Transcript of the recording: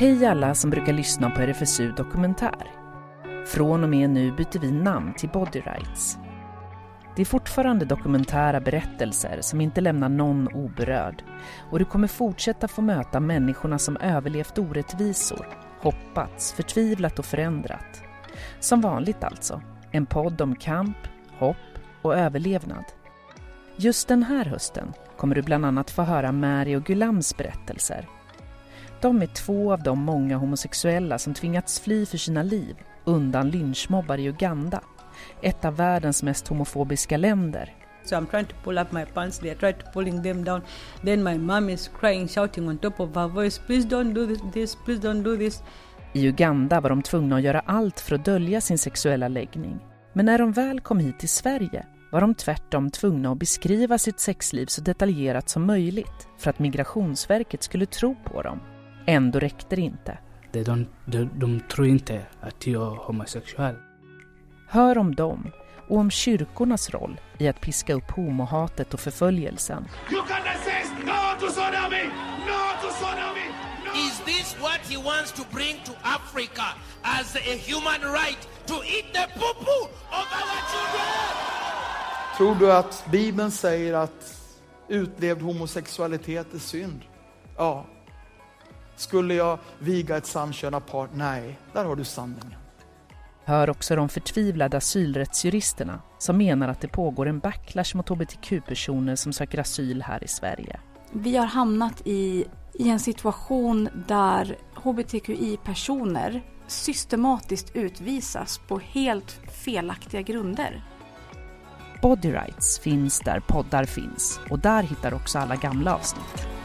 Hej alla som brukar lyssna på RFSU Dokumentär. Från och med nu byter vi namn till Body Rights. Det är fortfarande dokumentära berättelser som inte lämnar någon oberörd och du kommer fortsätta få möta människorna som överlevt orättvisor, hoppats, förtvivlat och förändrat. Som vanligt alltså, en podd om kamp, hopp och överlevnad. Just den här hösten kommer du bland annat få höra Mary och Gulams berättelser. De är två av de många homosexuella som tvingats fly för sina liv undan lynchmobbar i Uganda, ett av världens mest homofobiska länder. So I'm trying to pull up my pants, they're trying to pulling them down. Then my mom is crying, shouting on top of her voice, please don't do this, please don't do this. I Uganda var de tvungna att göra allt för att dölja sin sexuella läggning. Men när de väl kom hit till Sverige var de tvärtom tvungna att beskriva sitt sexliv så detaljerat som möjligt för att Migrationsverket skulle tro på dem. Ändå räckte det inte. De, de, de, de tror inte att jag är homosexuell. Hör om dem och om kyrkornas roll i att piska upp homohatet och förföljelsen. Uganda says no to sodomy! No to sodomy! No. Is this what he wants to bring to Africa as a human right to eat the poo-poo of our children? Tror du att Bibeln säger att utlevd homosexualitet är synd? Ja. Skulle jag viga ett samkönat par? Nej, där har du sanningen. Hör också de förtvivlade asylrättsjuristerna som menar att det pågår en backlash mot hbtq-personer som söker asyl här i Sverige. Vi har hamnat i, i en situation där hbtqi-personer systematiskt utvisas på helt felaktiga grunder. Body Rights finns där poddar finns och där hittar också alla gamla avsnitt.